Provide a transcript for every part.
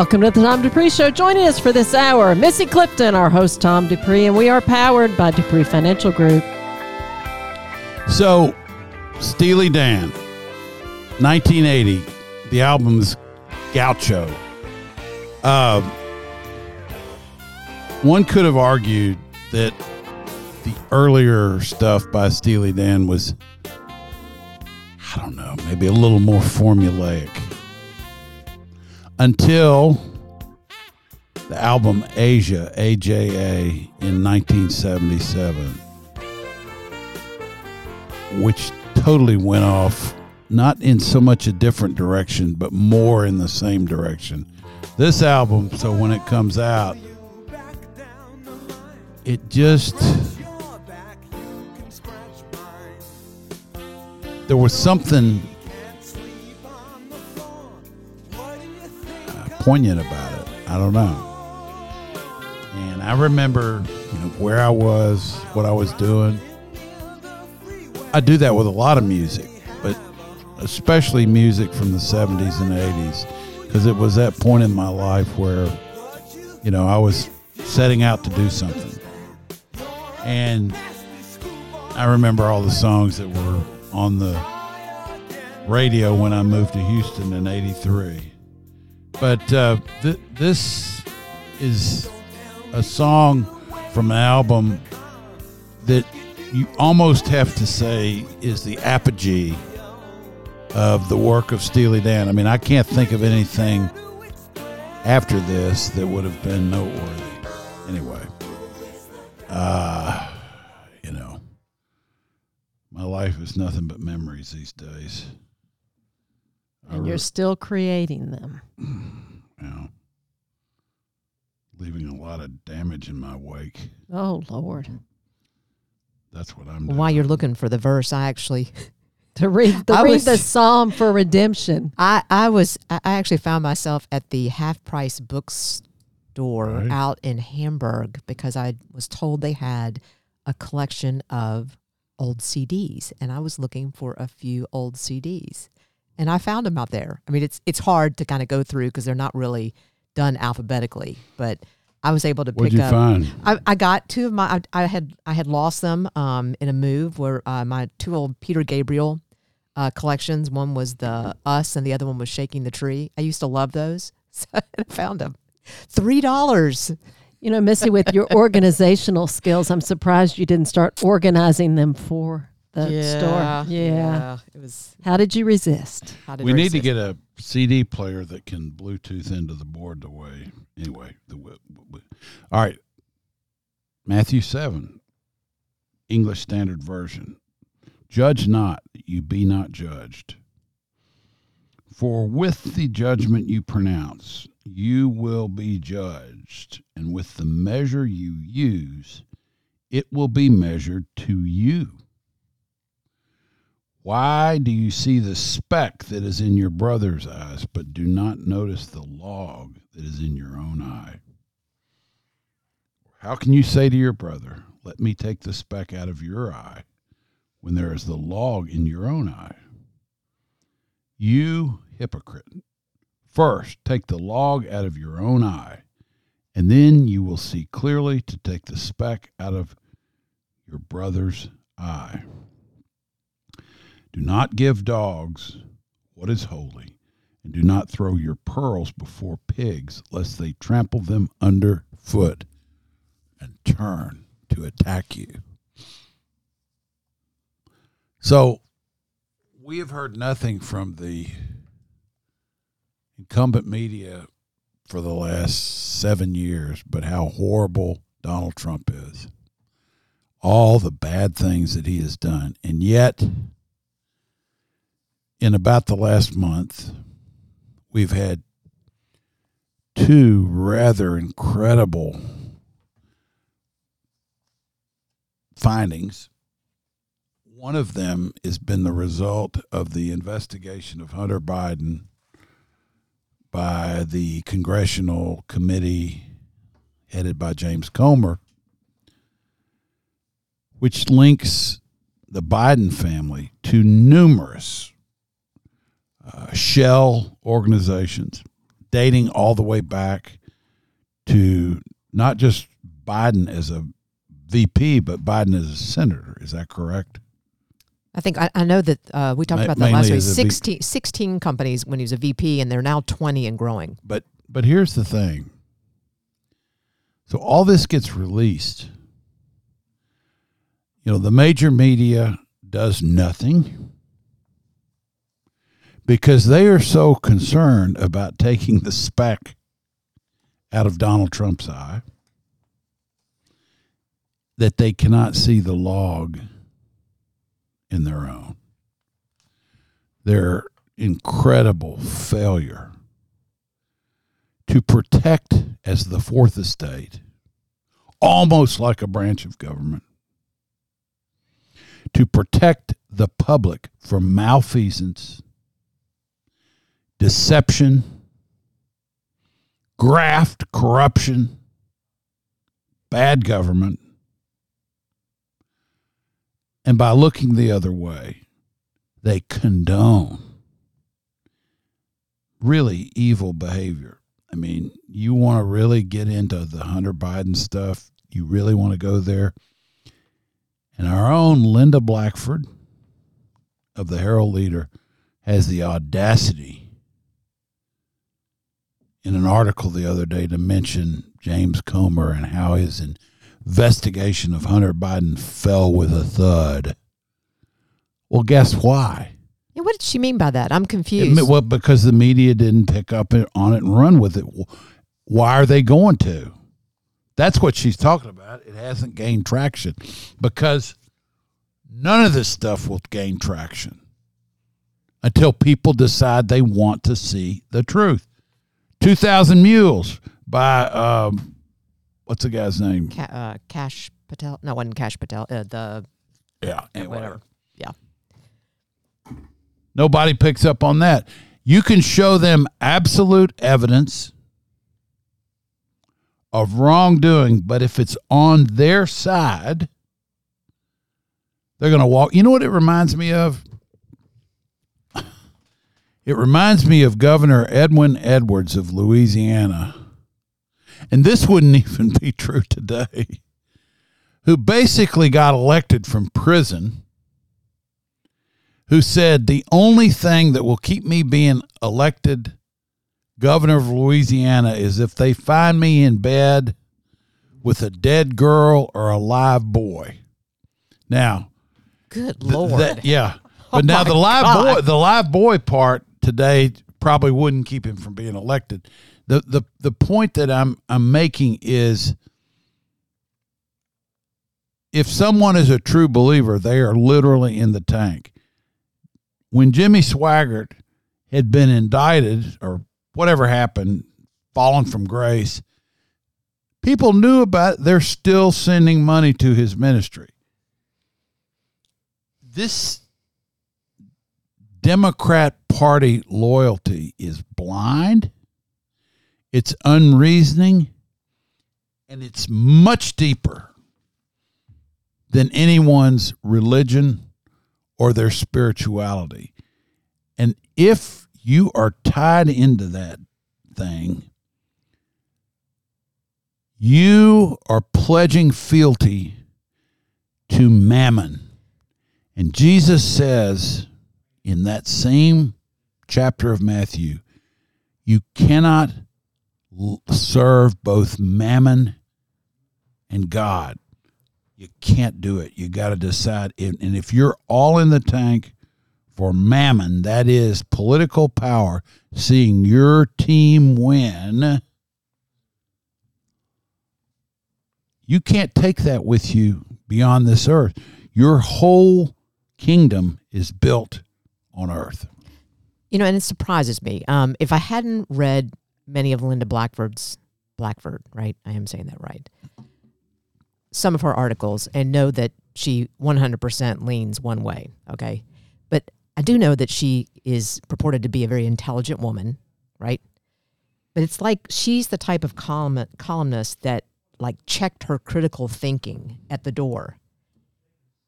Welcome to the Tom Dupree Show. Joining us for this hour, Missy Clifton, our host Tom Dupree, and we are powered by Dupree Financial Group. So, Steely Dan, 1980. The album's Gaucho. Uh, one could have argued that the earlier stuff by Steely Dan was, I don't know, maybe a little more formulaic. Until the album Asia, AJA, in 1977 which totally went off not in so much a different direction but more in the same direction. This album so when it comes out it just there was something poignant about it i don't know and i remember you know where i was what i was doing I do that with a lot of music, but especially music from the 70s and 80s, because it was that point in my life where, you know, I was setting out to do something. And I remember all the songs that were on the radio when I moved to Houston in 83. But uh, th- this is a song from an album that you almost have to say is the apogee of the work of Steely Dan. I mean, I can't think of anything after this that would have been noteworthy. Anyway, uh, you know, my life is nothing but memories these days. And you're still creating them. know, leaving a lot of damage in my wake. Oh, Lord. That's what I'm doing. While you're looking for the verse, I actually, To read, I read was- the Psalm for redemption. I, I was, I I actually found myself at the half price bookstore Right. out in Hamburg because I was told they had a collection of old CDs, and I was looking for a few old CDs, and I found them out there. I mean, it's it's hard to kind of go through because they're not really done alphabetically, but I was able to What'd pick you up. find? I, I got two of my. I, I had I had lost them um, in a move where uh, my two old Peter Gabriel uh, collections. One was the Us, and the other one was Shaking the Tree. I used to love those, so I found them. Three dollars. You know, Missy, with your organizational skills, I'm surprised you didn't start organizing them for the store. Yeah. it was. How did you resist? How did We I need to get a CD player that can Bluetooth into the board the way. Anyway, the w- w- all right. Matthew seven, English Standard Version. Judge not, you be not judged. For with the judgment you pronounce, you will be judged, and with the measure you use, it will be measured to you. Why do you see the speck that is in your brother's eyes, but do not notice the log that is in your own eye? How can you say to your brother, Let me take the speck out of your eye, when there is the log in your own eye? You hypocrite. First, take the log out of your own eye, and then you will see clearly to take the speck out of your brother's eye. Do not give dogs what is holy, and do not throw your pearls before pigs, lest they trample them under foot and turn to attack you. So, we have heard nothing from the incumbent media for the last seven years, but how horrible Donald Trump is. All the bad things that he has done. And yet, in about the last month, we've had two rather incredible findings. One of them has been the result of the investigation of Hunter Biden by the congressional committee headed by James Comer, which links the Biden family to numerous uh, shell organizations dating all the way back to not just Biden as a VP, but Biden as a senator. Is that correct? I think I, I know that uh, we talked Ma- about that last week. as a V- 16, 16 companies when he was a VP, and they're now 20 and growing. But but here's the thing. So all this gets released. You know, the major media does nothing because they are so concerned about taking the speck out of Donald Trump's eye that they cannot see the log in their own. Their incredible failure to protect as the fourth estate, almost like a branch of government, to protect the public from malfeasance, deception, graft, corruption, bad government, and by looking the other way, they condone really evil behavior. I mean, you want to really get into the Hunter Biden stuff. You really want to go there. And our own Linda Blackford of the Herald Leader has the audacity in an article the other day to mention James Comer and how his investigation of Hunter Biden fell with a thud. Well, guess why? Yeah, what did she mean by that? I'm confused. me- well, because the media didn't pick up on it and run with it. Why are they going to? That's what she's talking about. It hasn't gained traction because none of this stuff will gain traction until people decide they want to see the truth. 2,000 Mules by, um, what's the guy's name? Ca- uh, Cash Patel. No, wasn't Cash Patel. Uh, the Yeah, anyway. whatever. Yeah. Nobody picks up on that. You can show them absolute evidence of wrongdoing, but if it's on their side, they're going to walk. You know what it reminds me of? It reminds me of Governor Edwin Edwards of Louisiana. And this wouldn't even be true today. Who basically got elected from prison who said the only thing that will keep me being elected governor of Louisiana is if they find me in bed with a dead girl or a live boy. Now, Good th- lord. that- yeah. Oh But now the live God. boy, the live boy part today probably wouldn't keep him from being elected. The the the point that I'm I'm making is if someone is a true believer, they are literally in the tank. When Jimmy Swaggart had been indicted or whatever happened, fallen from grace, people knew about it. They're still sending money to his ministry. This Democrat Party loyalty is blind, it's unreasoning, and it's much deeper than anyone's religion or their spirituality. And if you are tied into that thing, you are pledging fealty to mammon. And Jesus says in that same chapter of Matthew, you cannot serve both mammon and God. You can't do it. You got to decide. And if you're all in the tank for mammon, that is political power, seeing your team win, you can't take that with you beyond this earth. Your whole kingdom is built on earth. You know, and it surprises me. Um, if I hadn't read many of Linda Blackford's Blackford, right? I am saying that right. Some of her articles and know that she 100% leans one way, okay? But I do know that she is purported to be a very intelligent woman, right? But it's like she's the type of column, columnist that like checked her critical thinking at the door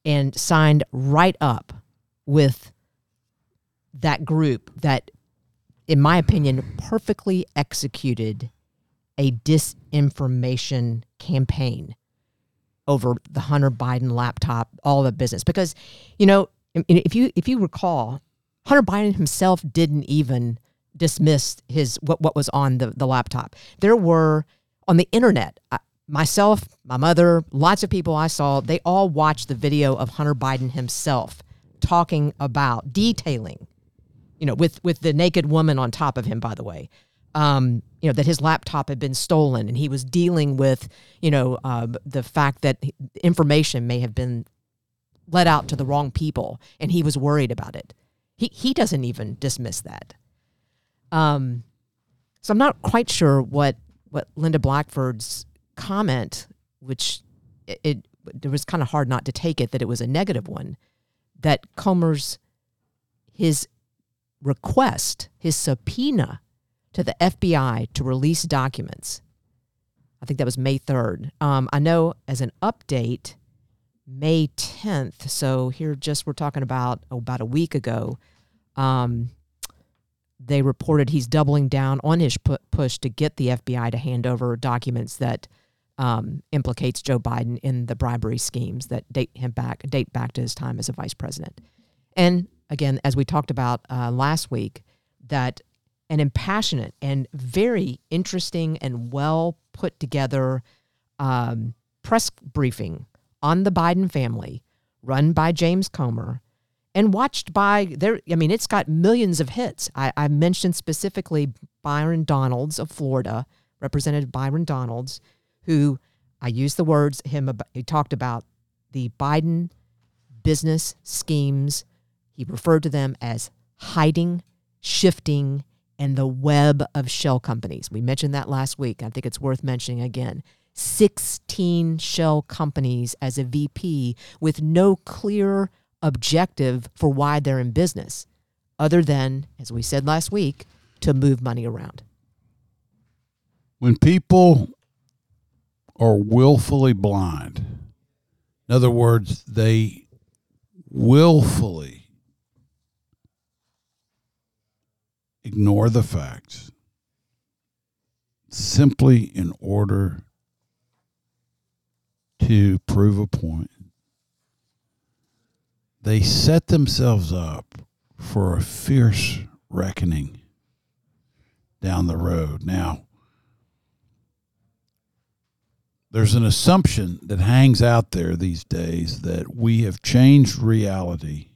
and signed right up with that group that, in my opinion, perfectly executed a disinformation campaign over the Hunter Biden laptop, all the business. Because, you know, if you if you recall, Hunter Biden himself didn't even dismiss his what what was on the the laptop. There were on the internet. I, myself, my mother, lots of people I saw, they all watched the video of Hunter Biden himself talking about detailing, you know, with with the naked woman on top of him, by the way. Um, you know that his laptop had been stolen, and he was dealing with, you know, uh, the fact that information may have been let out to the wrong people, and he was worried about it. He he doesn't even dismiss that. Um, so I'm not quite sure what what Linda Blackford's comment, which it, it it was kind of hard not to take it that it was a negative one, that Comer's his request, his subpoena to the FBI to release documents. I think that was May 3rd. Um, I know as an update, May 10th. So here, just we're talking about oh, about a week ago. Um, they reported he's doubling down on his pu- push to get the FBI to hand over documents that um, implicates Joe Biden in the bribery schemes that date him back date back to his time as a vice president. And again, as we talked about uh, last week, that an impassionate and very interesting and well put together um, press briefing on the Biden family, run by James Comer, and watched by there. I mean, it's got millions of hits. I, I mentioned specifically Byron Donalds of Florida, Representative Byron Donalds, who I used the words him. He talked about the Biden business schemes. He referred to them as hiding, shifting, and the web of shell companies. We mentioned that last week. I think it's worth mentioning again. 16 shell companies as a VP with no clear objective for why they're in business, other than, as we said last week, to move money around. when people are willfully blind, in other words, they willfully ignore the facts simply in order to prove a point, they set themselves up for a fierce reckoning down the road. Now, there's an assumption that hangs out there these days that we have changed reality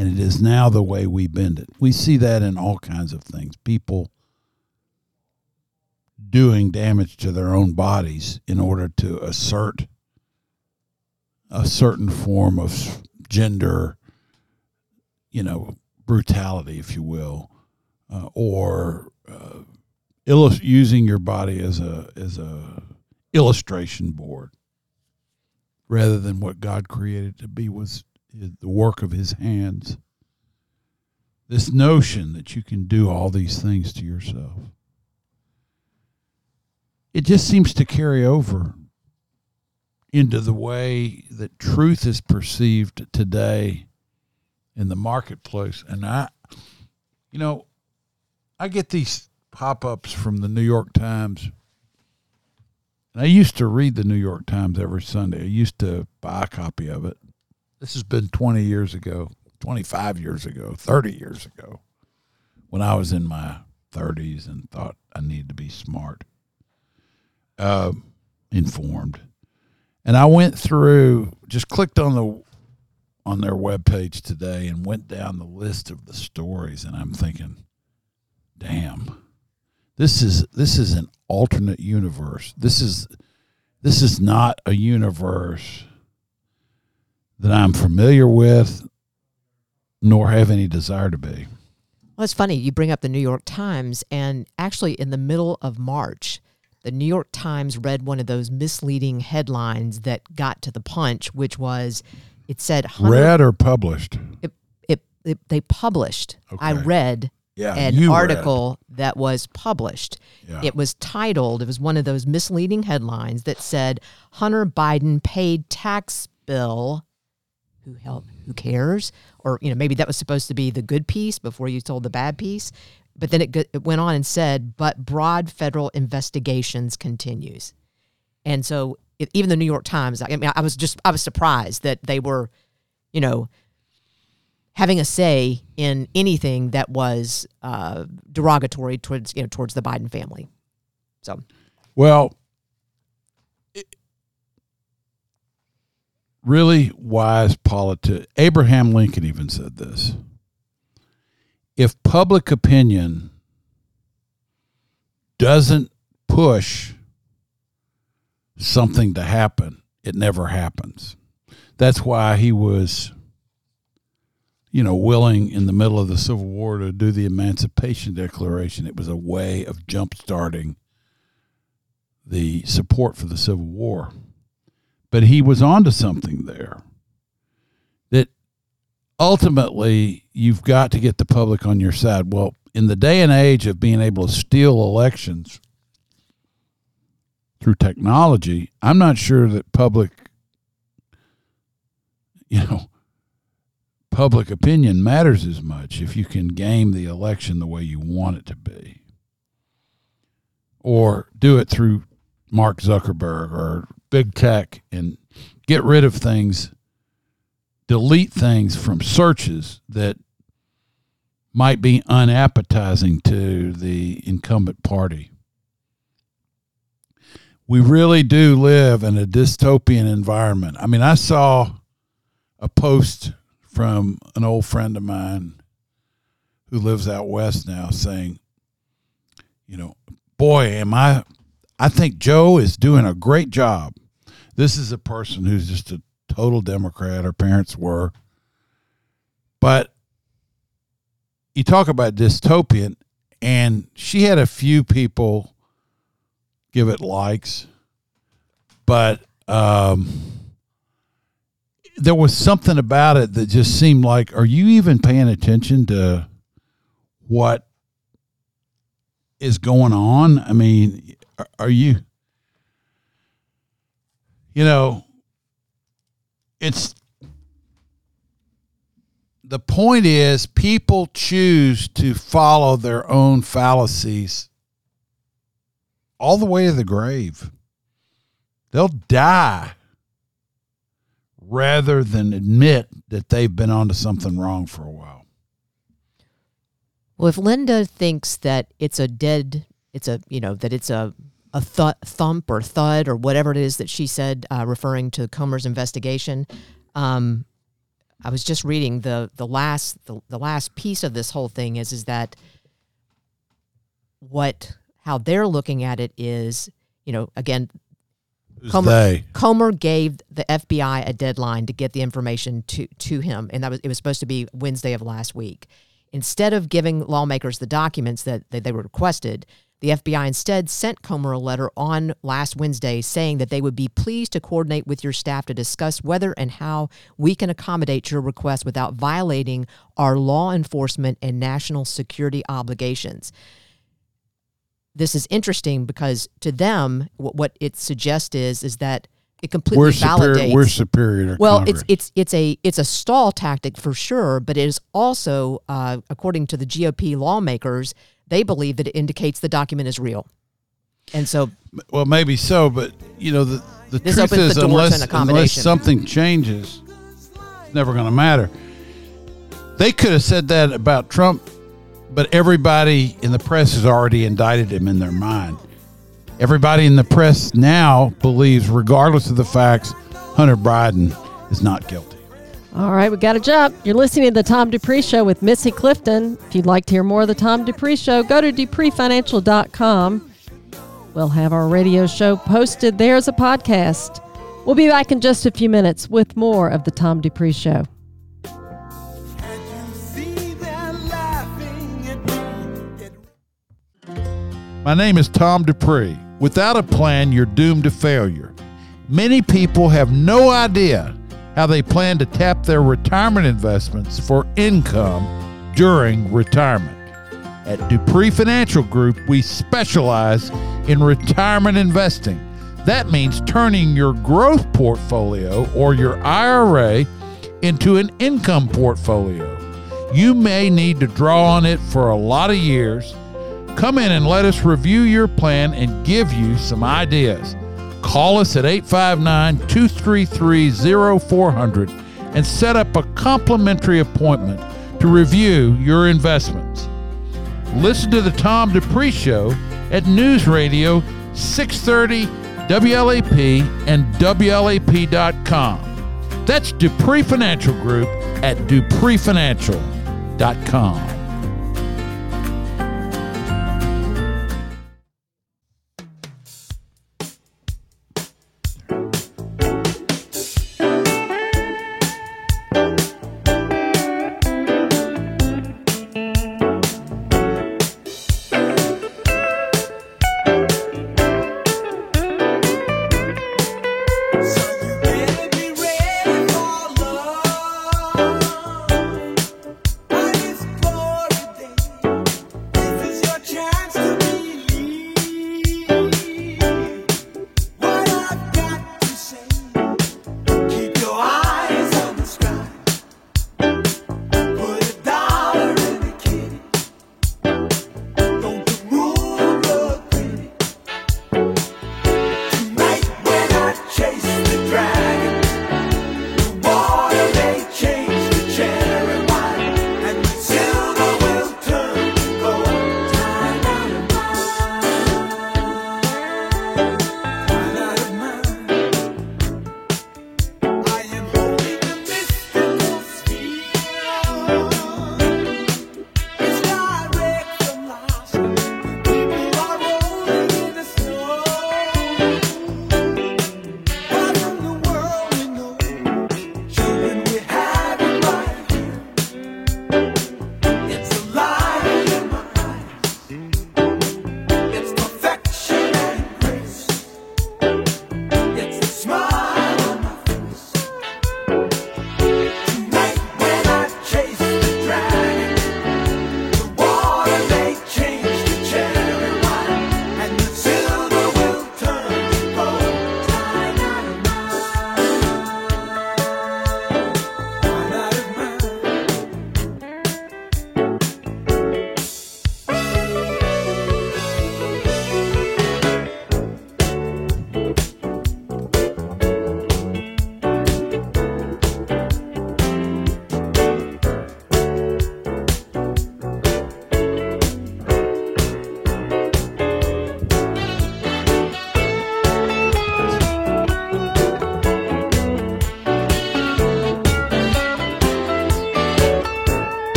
and it is now the way we bend it. We see that in all kinds of things. People doing damage to their own bodies in order to assert a certain form of gender, you know, brutality, if you will, uh, or uh, illus- using your body as a as a illustration board rather than what God created to be was the work of his hands. This notion that you can do all these things to yourself. It just seems to carry over into the way that truth is perceived today in the marketplace. And I, you know, I get these pop ups from the New York Times. And I used to read the New York Times every Sunday. I used to buy a copy of it. This has been 20 years ago, 25 years ago, 30 years ago, when I was in my 30s and thought I needed to be smart, uh, informed. And I went through, just clicked on the on their webpage today and went down the list of the stories, and I'm thinking, damn, this is this is an alternate universe. This is this is not a universe that I'm familiar with, nor have any desire to be. Well, it's funny you bring up the New York Times, and actually, in the middle of March, the New York Times read one of those misleading headlines that got to the punch, which was it said Read or published? It, it, it, they published. I read Yeah, an read. article that was published. Yeah. It was titled, it was one of those misleading headlines that said Hunter Biden paid tax bill. Who help? Who cares? Or you know, maybe that was supposed to be the good piece before you told the bad piece. But then it, it went on and said, "But broad federal investigations continues." And so, it, even the New York Times, I mean, I was just I was surprised that they were, you know, having a say in anything that was uh, derogatory towards you know towards the Biden family. So Well, really wise politics. Abraham Lincoln even said this. If public opinion doesn't push something to happen, it never happens. That's why he was, you know, willing in the middle of the Civil War to do the Emancipation Declaration. It was a way of jump-starting the support for the Civil War. But he was onto something there. That ultimately you've got to get the public on your side. Well, in the day and age of being able to steal elections through technology, I'm not sure that public you know public opinion matters as much if you can game the election the way you want it to be or do it through Mark Zuckerberg or big tech and get rid of things, delete things from searches that might be unappetizing to the incumbent party. We really do live in a dystopian environment. I mean, I saw a post from an old friend of mine who lives out west now saying, you know, boy, am I I think Joe is doing a great job. This is a person who's just a total Democrat. Her parents were. But you talk about dystopian, and she had a few people give it likes, but um, there was something about it that just seemed like, are you even paying attention to what is going on? I mean, are- you, you know, it's the point is people choose to follow their own fallacies all the way to the grave. They'll die rather than admit that they've been onto something wrong for a while. Well, if Linda thinks that it's a dead, it's a you know that it's a a th- thump or thud or whatever it is that she said, uh, referring to Comer's investigation. Um, I was just reading the the last the, the last piece of this whole thing is is that what how they're looking at it is you know again Comer, they? Comer gave the FBI a deadline to get the information to to him, and that was it was supposed to be Wednesday of last week. Instead of giving lawmakers the documents that, that they were requested, the FBI instead sent Comer a letter on last Wednesday saying that they would be pleased to coordinate with your staff to discuss whether and how we can accommodate your request without violating our law enforcement and national security obligations this is interesting because to them, what, it suggests is is that it completely We're validates. superior. We're superior to well, Congress. it's it's it's a it's a stall tactic for sure, but it is also, uh, according to the GOP lawmakers, they believe that it indicates the document is real, and so well, maybe so, but you know the the This truth opens is the unless unless something changes, it's never going to matter. They could have said that about Trump, but everybody in the press has already indicted him in their mind. Everybody in the press now believes, regardless of the facts, Hunter Biden is not guilty. All right, we got to jump. You're listening to the Tom Dupree Show with Missy Clifton. If you'd like to hear more of the Tom Dupree Show, go to dupreefinancial.com. We'll have our radio show posted there as a podcast. We'll be back in just a few minutes with more of the Tom Dupree Show. My name is Tom Dupree. Without a plan, you're doomed to failure. Many people have no idea how they plan to tap their retirement investments for income during retirement. At Dupree Financial Group, we specialize in retirement investing. That means turning your growth portfolio or your IRA into an income portfolio. You may need to draw on it for a lot of years. Come in and let us review your plan and give you some ideas. Call us at 859 233 0400 and set up a complimentary appointment to review your investments. Listen to the Tom Dupree Show at News Radio 630 WLAP and WLAP.com. That's Dupree Financial Group at DupreeFinancial.com.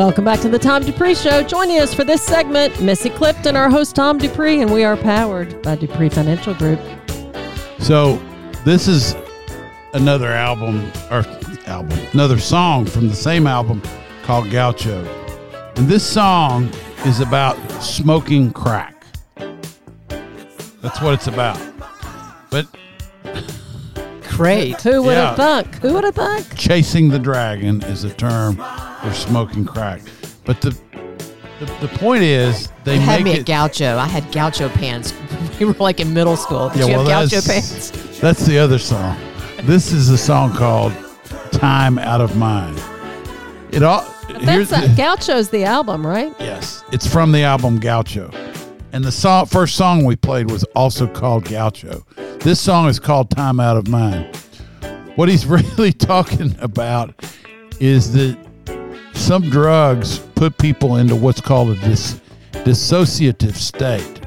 Welcome back to the Tom Dupree Show. Joining us for this segment, Missy Clifton, our host Tom Dupree, and we are powered by Dupree Financial Group. So, this is another album, or album, another song from the same album called Gaucho. And this song is about smoking crack. That's what it's about. But Great. Who would have Yeah. thunk? Who would have thunk? chasing the dragon is a term for smoking crack. But the the, the point is they You had make me it at Gaucho. I had Gaucho pants. We were like in middle school. Did Yeah, you well, have Gaucho that's- pants? That's the other song. This is a song called "Time Out of Mind." It all here's That's the- a, Gaucho's the album, right? yes, it's from the album Gaucho, and the song first song we played was also called Gaucho. This song is called "Time Out of Mind." What he's really talking about is that some drugs put people into what's called a dis- dissociative state.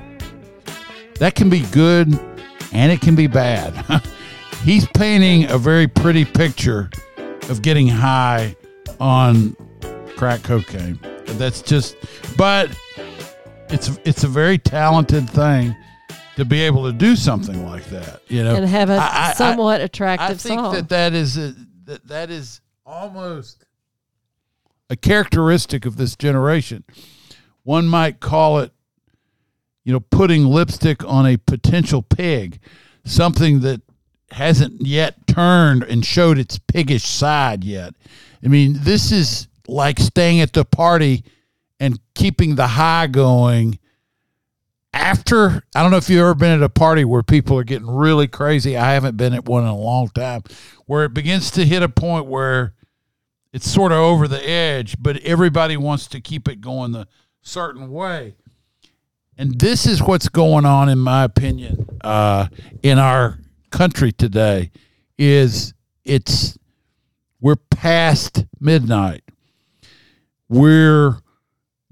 That can be good and it can be bad. He's painting a very pretty picture of getting high on crack cocaine. That's just but it's it's a very talented thing to be able to do something like that, you know. And have a I- I- I- somewhat I attractive think song. that that is a, that that is almost a characteristic of this generation. One might call it, you know, putting lipstick on a potential pig, something that hasn't yet turned and showed its piggish side yet. I mean, this is like staying at the party and keeping the high going after I don't know if you've ever been at a party where people are getting really crazy. I haven't been at one in a long time where it begins to hit a point where it's sort of over the edge, but everybody wants to keep it going the certain way. And this is what's going on, in my opinion, uh, in our country today. Is it's we're past midnight. We're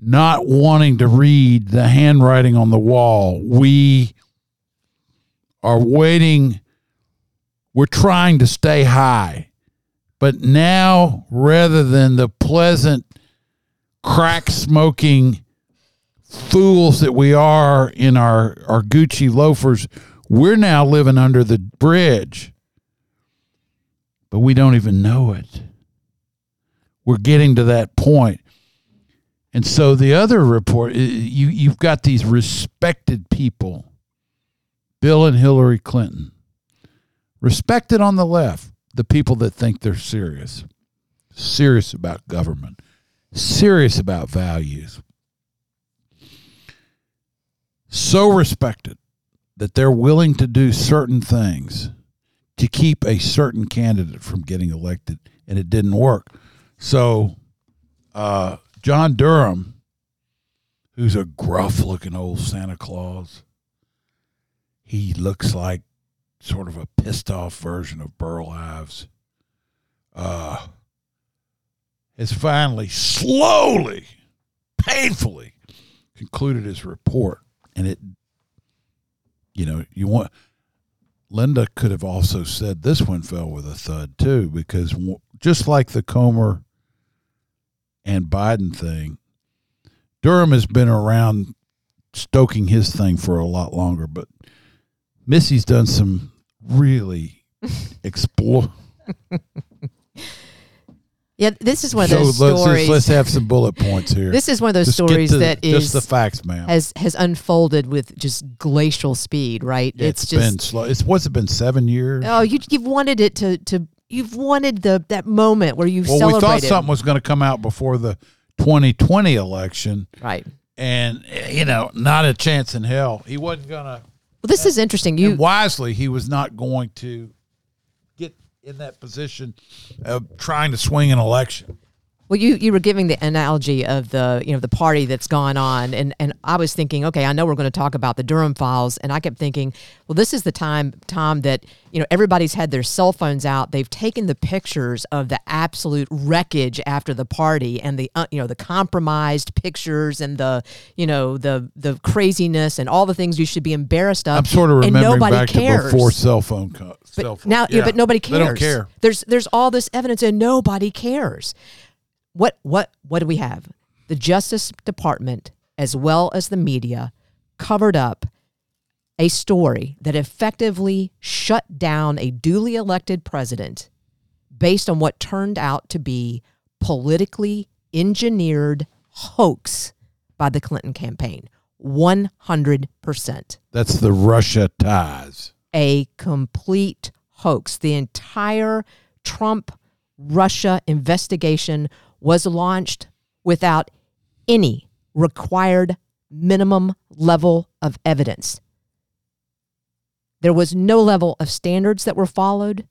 not wanting to read the handwriting on the wall. We are waiting. We're trying to stay high. But now, rather than the pleasant, crack smoking fools that we are in our, our Gucci loafers, we're now living under the bridge. But we don't even know it. We're getting to that point. And so the other report, you you've got these respected people, Bill and Hillary Clinton, respected on the left, the people that think they're serious, serious about government, serious about values, so respected that they're willing to do certain things to keep a certain candidate from getting elected, and it didn't work. So, uh, John Durham, who's a gruff looking old Santa Claus, he looks like sort of a pissed off version of Burl Ives, uh, has finally, slowly, painfully concluded his report. And it, you know, you want. Linda could have also said this one fell with a thud too, because just like the Comer and Biden thing, Durham has been around stoking his thing for a lot longer, but Missy's done some really explore. Yeah, this is one of So those let's, stories. let's, have some bullet points here. this is one of those Just stories to that just the facts, ma'am. has has unfolded with just glacial speed, right? it's just been slow. It's what's it been seven years? oh, you you've wanted it to to you've wanted the that moment where you well, we thought something was going to come out before the 2020 election, right? and you know, not a chance in hell. He wasn't going to. Well, this is interesting. You wisely, he was not going to get in that position of trying to swing an election. Well, you you were giving the analogy of the you know the party that's gone on, and and I was thinking, okay, I know we're going to talk about the Durham files, and I kept thinking, well, this is the time Tom that you know everybody's had their cell phones out, they've taken the pictures of the absolute wreckage after the party, and the uh, you know the compromised pictures, and the you know the the craziness, and all the things you should be embarrassed of. I'm sort of and remembering nobody back cares. to before cell phone. Co- cell phone. Now, yeah. but nobody cares. They don't care. There's there's all this evidence and nobody cares. What what what do we have? The Justice Department, as well as the media, covered up a story that effectively shut down a duly elected president based on what turned out to be politically engineered hoax by the Clinton campaign. 100% That's the Russia ties. a complete hoax. The entire Trump Russia investigation was launched without any required minimum level of evidence. There was no level of standards that were followed.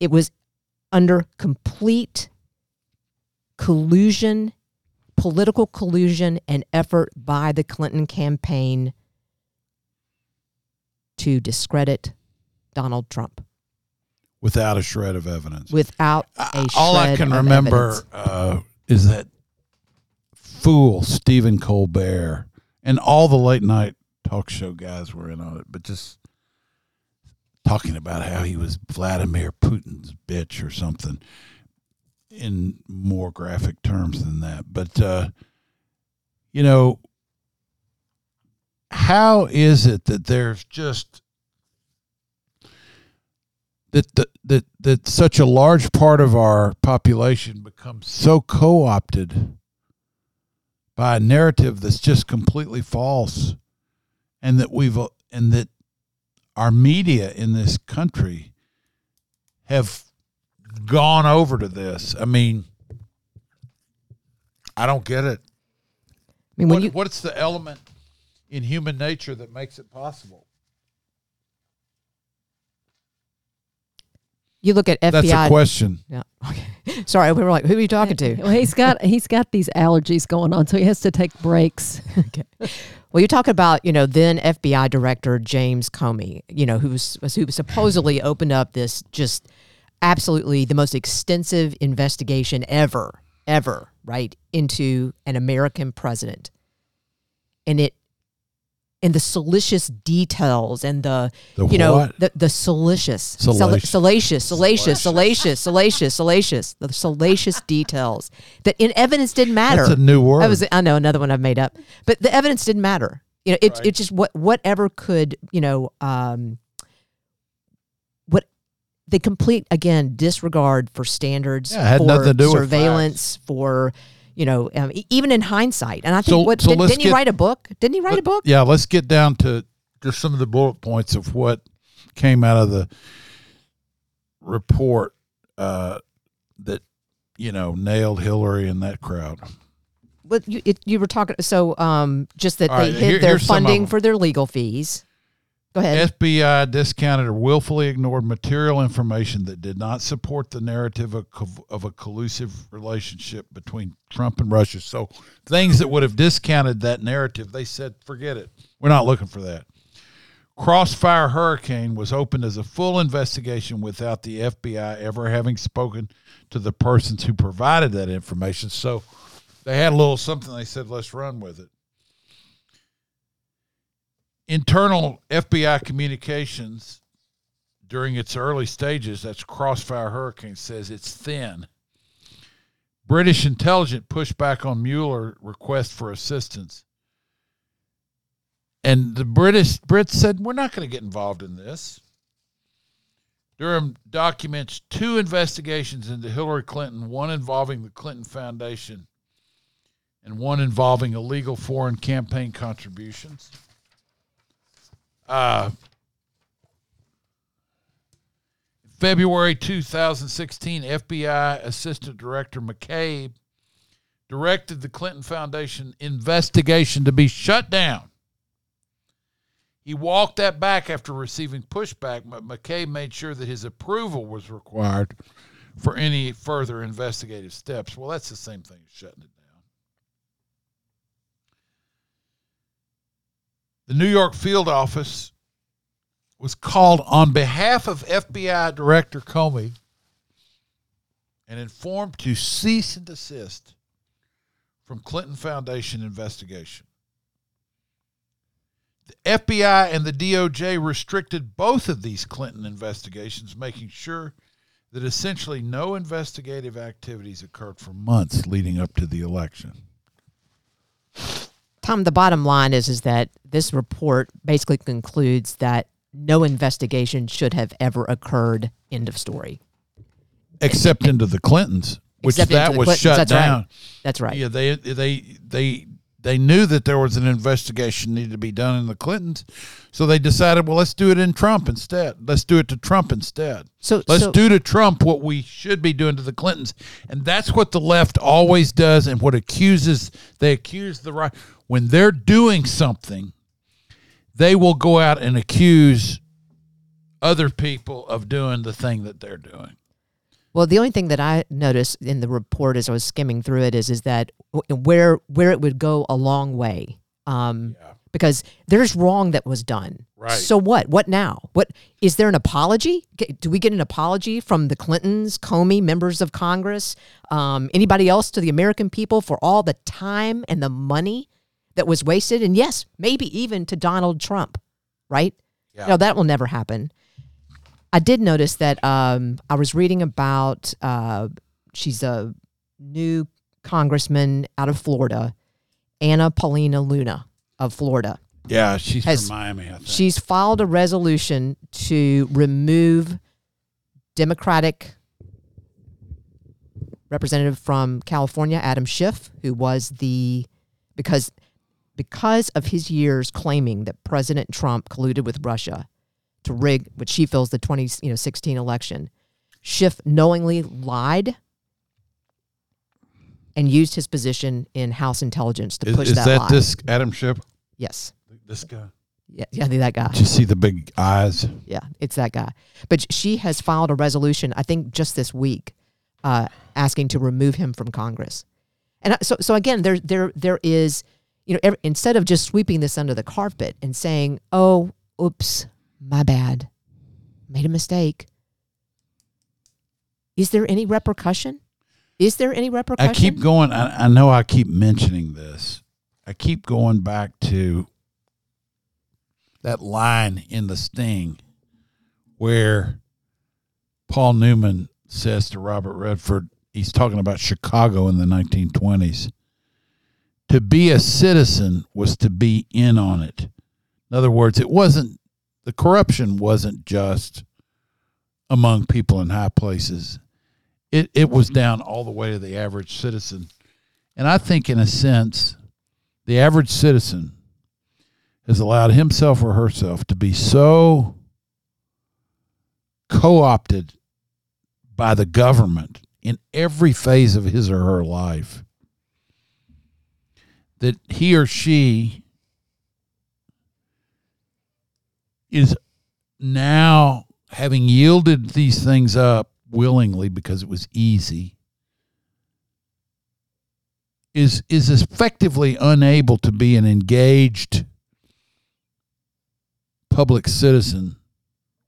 It was under complete collusion, political collusion, and effort by the Clinton campaign to discredit Donald Trump without a shred of evidence. without a all I can remember uh, is that fool Stephen Colbert and all the late night talk show guys were in on it, but just talking about how he was Vladimir Putin's bitch or something in more graphic terms than that. But uh, you know, how is it that there's just that that that that such a large part of our population becomes so co-opted by a narrative that's just completely false and that we've and that our media in this country have gone over to this. I mean, I don't get it. I mean, What, you what's the element in human nature that makes it possible? You look at FBI. That's FBI. a question. Yeah. Okay. Sorry, we were like, who are you talking to? Well, he's got he's got these allergies going on, so he has to take breaks. okay. Well, you're talking about, you know, then FBI Director James Comey, you know, who was who supposedly opened up this just absolutely the most extensive investigation ever, ever, right, into an American president. And it and the salacious details and the, The you know what? the the salacious Salacious. salacious salacious salacious salacious salacious the salacious details that in evidence didn't matter That's a new word. that was I know another one I've made up, but the evidence didn't matter. You know, it Right. it just what whatever could you know um, what the complete again disregard for standards Yeah, it had for nothing to do with surveillance for you know um, e- even in hindsight. And I think So- what so did, didn't he write a book? Didn't he write a book? Yeah, let's get down to just some of the bullet points of what came out of the report uh, that you know nailed Hillary and that crowd. But you it, you were talking so um just that All they right, hid here- their here's some of funding for their legal fees. Go ahead. FBI discounted or willfully ignored material information that did not support the narrative of, of a collusive relationship between Trump and Russia. So things that would have discounted that narrative, they said, forget it. We're not looking for that. Crossfire Hurricane was opened as a full investigation without the FBI ever having spoken to the persons who provided that information. So they had a little something they said, let's run with it. Internal FBI communications during its early stages, that's Crossfire Hurricane, says it's thin. British intelligence pushed back on Mueller request for assistance. And the British Brits said, We're not going to get involved in this. Durham documents two investigations into Hillary Clinton, one involving the Clinton Foundation and one involving illegal foreign campaign contributions. Uh, February 2016, FBI Assistant Director McCabe directed the Clinton Foundation investigation to be shut down. He walked that back after receiving pushback, but McCabe made sure that his approval was required for any further investigative steps. Well, that's the same thing as shutting it down. The New York field office was called on behalf of FBI Director Comey and informed to cease and desist from Clinton Foundation investigation. The FBI and the DOJ restricted both of these Clinton investigations, making sure that essentially no investigative activities occurred for months leading up to the election. Tom, the bottom line is is that this report basically concludes that no investigation should have ever occurred. End of story. Except into the Clintons, which Except that was Clintons, shut that's right. down. That's right. Yeah, they they they they knew that there was an investigation needed to be done in the Clintons, so they decided, well, let's do it in Trump instead. Let's do it to Trump instead. So Let's so, do to Trump what we should be doing to the Clintons, and that's what the left always does, and what accuses they accuse the right when they're doing something, they will go out and accuse other people of doing the thing that they're doing. Well, the only thing that I noticed in the report as I was skimming through it is is that where where it would go a long way. Um, Yeah. because there's wrong that was done. Right. So what? What now? What is there an apology? Do we get an apology from the Clintons, Comey, members of Congress, um, anybody else to the American people for all the time and the money that was wasted? And yes, maybe even to Donald Trump, right? Yeah. No, that will never happen. I did notice that um, I was reading about uh, she's a new congressman out of Florida, Anna Paulina Luna of Florida. Yeah, she's Has- from Miami. I think. She's filed a resolution to remove Democratic representative from California, Adam Schiff, who was the because because of his years claiming that President Trump colluded with Russia to rig what she feels the 2016 election. Schiff knowingly lied and used his position in House intelligence to Is, push is that, that lie. this Adam Schiff? yes. This guy? Yeah, yeah, that guy. Did you see the big eyes? Yeah, it's that guy. But she has filed a resolution, I think, just this week, uh, asking to remove him from Congress. And so, so again, there, there, there is, you know, every, instead of just sweeping this under the carpet and saying, "Oh, oops, my bad, made a mistake," is there any repercussion? Is there any repercussion? I keep going. I, I know I keep mentioning this. I keep going back to that line in the Sting where Paul Newman says to Robert Redford, he's talking about Chicago in the 1920s. To be a citizen was to be in on it. In other words, it wasn't, the corruption wasn't just among people in high places it, it was mm-hmm. down all the way to the average citizen. And I think, in a sense, the average citizen has allowed himself or herself to be so co opted by the government in every phase of his or her life that he or she is now having yielded these things up willingly because it was easy is is effectively unable to be an engaged public citizen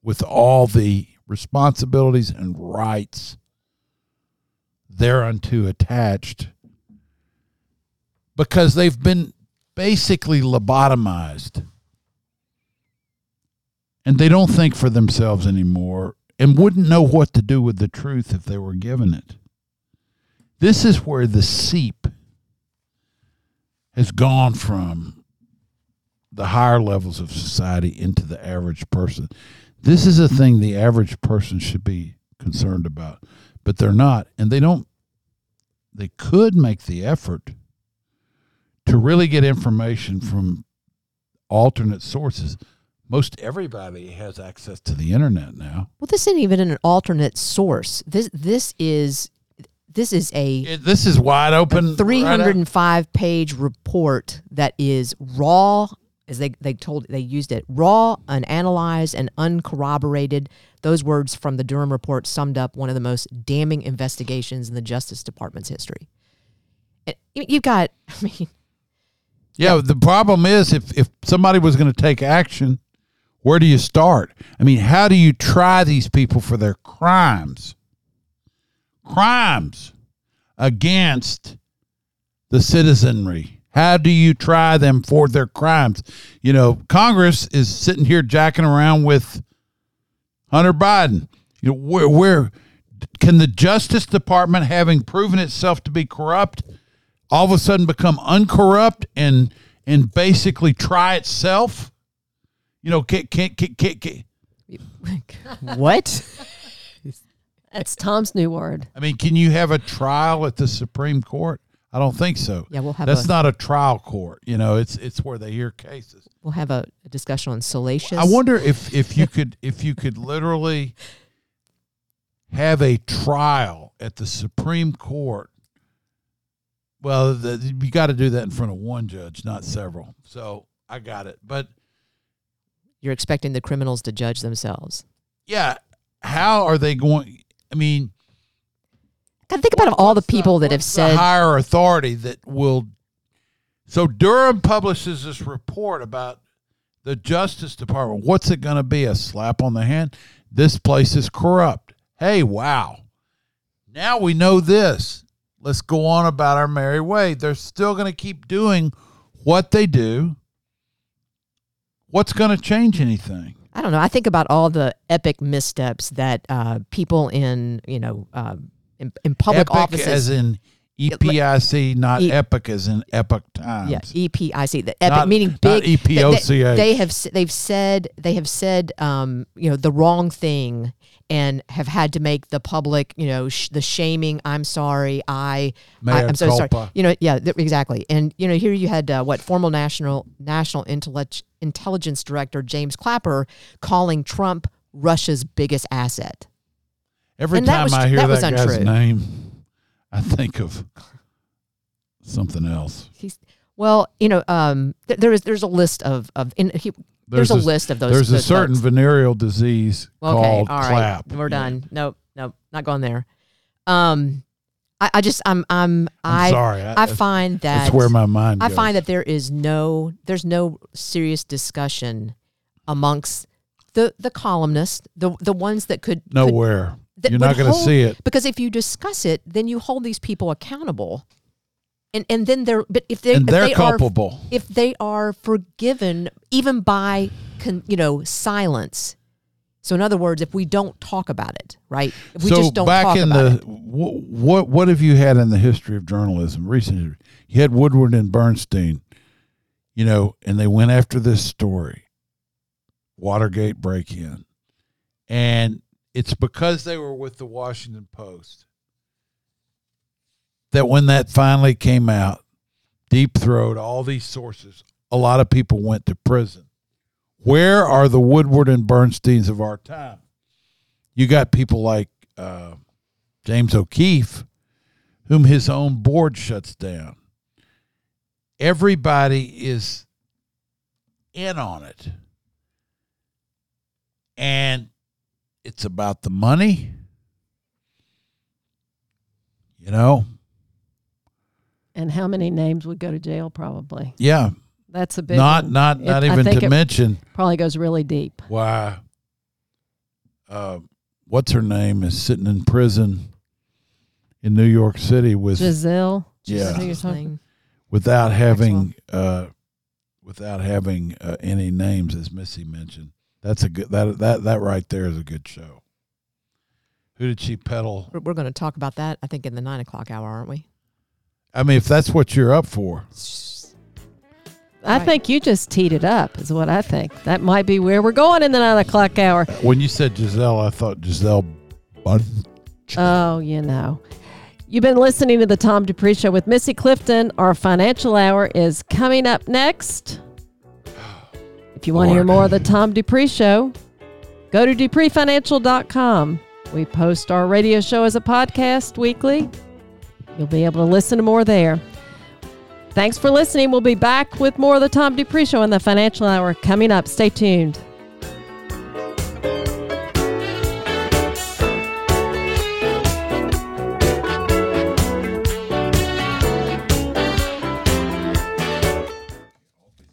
with all the responsibilities and rights thereunto attached because they've been basically lobotomized and they don't think for themselves anymore and wouldn't know what to do with the truth if they were given it. This is where the seep has gone from the higher levels of society into the average person. This is a thing the average person should be concerned about, but they're not. And they don't, they could make the effort to really get information from alternate sources. Most everybody has access to the internet now. Well, this isn't even an alternate source. This this is this is a It, this is wide open. 305 right hundred up- and five page report that is raw as they, they told they used it raw unanalyzed and uncorroborated those words from the durham report summed up one of the most damning investigations in the justice department's history and you- you've got i mean Yeah, the problem is if if somebody was going to take action, where do you start? I mean, how do you try these people for their crimes? Crimes against the citizenry. How do you try them for their crimes? You know, Congress is sitting here jacking around with Hunter Biden. You know, where where can the Justice Department, having proven itself to be corrupt, all of a sudden become uncorrupt and and basically try itself? You know, can can can, can, can what That's Tom's new word. I mean, can you have a trial at the Supreme Court? I don't think so. yeah we'll have That's a not a trial court. You know, it's it's where they hear cases. we'll have a, a discussion on salacious I wonder if if you could if you could literally have a trial at the Supreme Court. Well, the, you got to do that in front of one judge, not several. So I got it. But you're expecting the criminals to judge themselves yeah, how are they going? I mean, God, think about all the people that have said the higher authority that will. So Durham publishes this report about the Justice Department. What's it going to be? A slap on the hand? This place is corrupt. Hey, wow! Now we know this. Let's go on about our merry way. They're still going to keep doing what they do. What's going to change anything? I don't know. I think about all the epic missteps that uh, people in you know um, in, in public Epic offices. as in E P I C, not E- epic as in epic times. Yeah, E P I C. The epic Not- meaning big. they- They, they, have they've said they have said um you know the wrong thing and have had to make the public you know sh- the shaming. I'm sorry. I, Mea I am so sorry. You know yeah th- exactly. And you know here you had uh, what formal national national intellect, intelligence director James Clapper calling Trump Russia's biggest asset. Every And time was- I hear that that, guy's untrue. name, I think of something else. He's well, you know, um, th- there is there's a list of of in, he, there's, a, list of those. There's a certain venereal disease Okay, called all right, clap. we're Yeah. done. Nope, nope, not going there. Um, I, I just I'm I'm, I'm I sorry. I, I find that that's where my mind. I goes. find that there is no there's no serious discussion amongst the the columnists, the the ones that could could- nowhere. that You're not going to see it. because if you discuss it, then you hold these people accountable, and and then they're but if they And if they're they are culpable. if they are forgiven even by con, you know silence so in other words if we don't talk about it right if we so just don't back talk in about the it wh- what what have you had in the history of journalism recently? You had Woodward and Bernstein, you know, and they went after this story, Watergate break in, and it's because they were with the Washington Post that when that finally came out, deep throat, all these sources, a lot of people went to prison. Where are the Woodward and Bernsteins of our time? You got people like uh, James O'Keefe, whom his own board shuts down. Everybody is in on it. And it's about the money. You know? And how many names would go to jail? Probably. Yeah. That's a big. Not one. not It- not I even think to it mention Probably goes really deep. why uh, what's her name is sitting in prison in New York City with Giselle. Yeah. Who you're This talking- thing. without having uh, without having uh, any names, as Missy mentioned. That's a good that that that right there is a good show. Who did she peddle? we're, we're going to talk about that i think in the nine o'clock hour aren't we I mean, if that's what you're up for, I Right. think you just teed it up. Is what I think. That might be where we're going in the nine o'clock hour. when you said Giselle, I thought Giselle Bun. Oh, you know. You've been listening to the Tom Dupree Show with Missy Clifton. Our financial hour is coming up next. If you want to hear more of the Tom Dupree Show, go to dupreefinancial.com. We post our radio show as a podcast weekly. You'll be able to listen to more there. Thanks for listening. We'll be back with more of the Tom Dupree Show in the financial hour coming up. Stay tuned.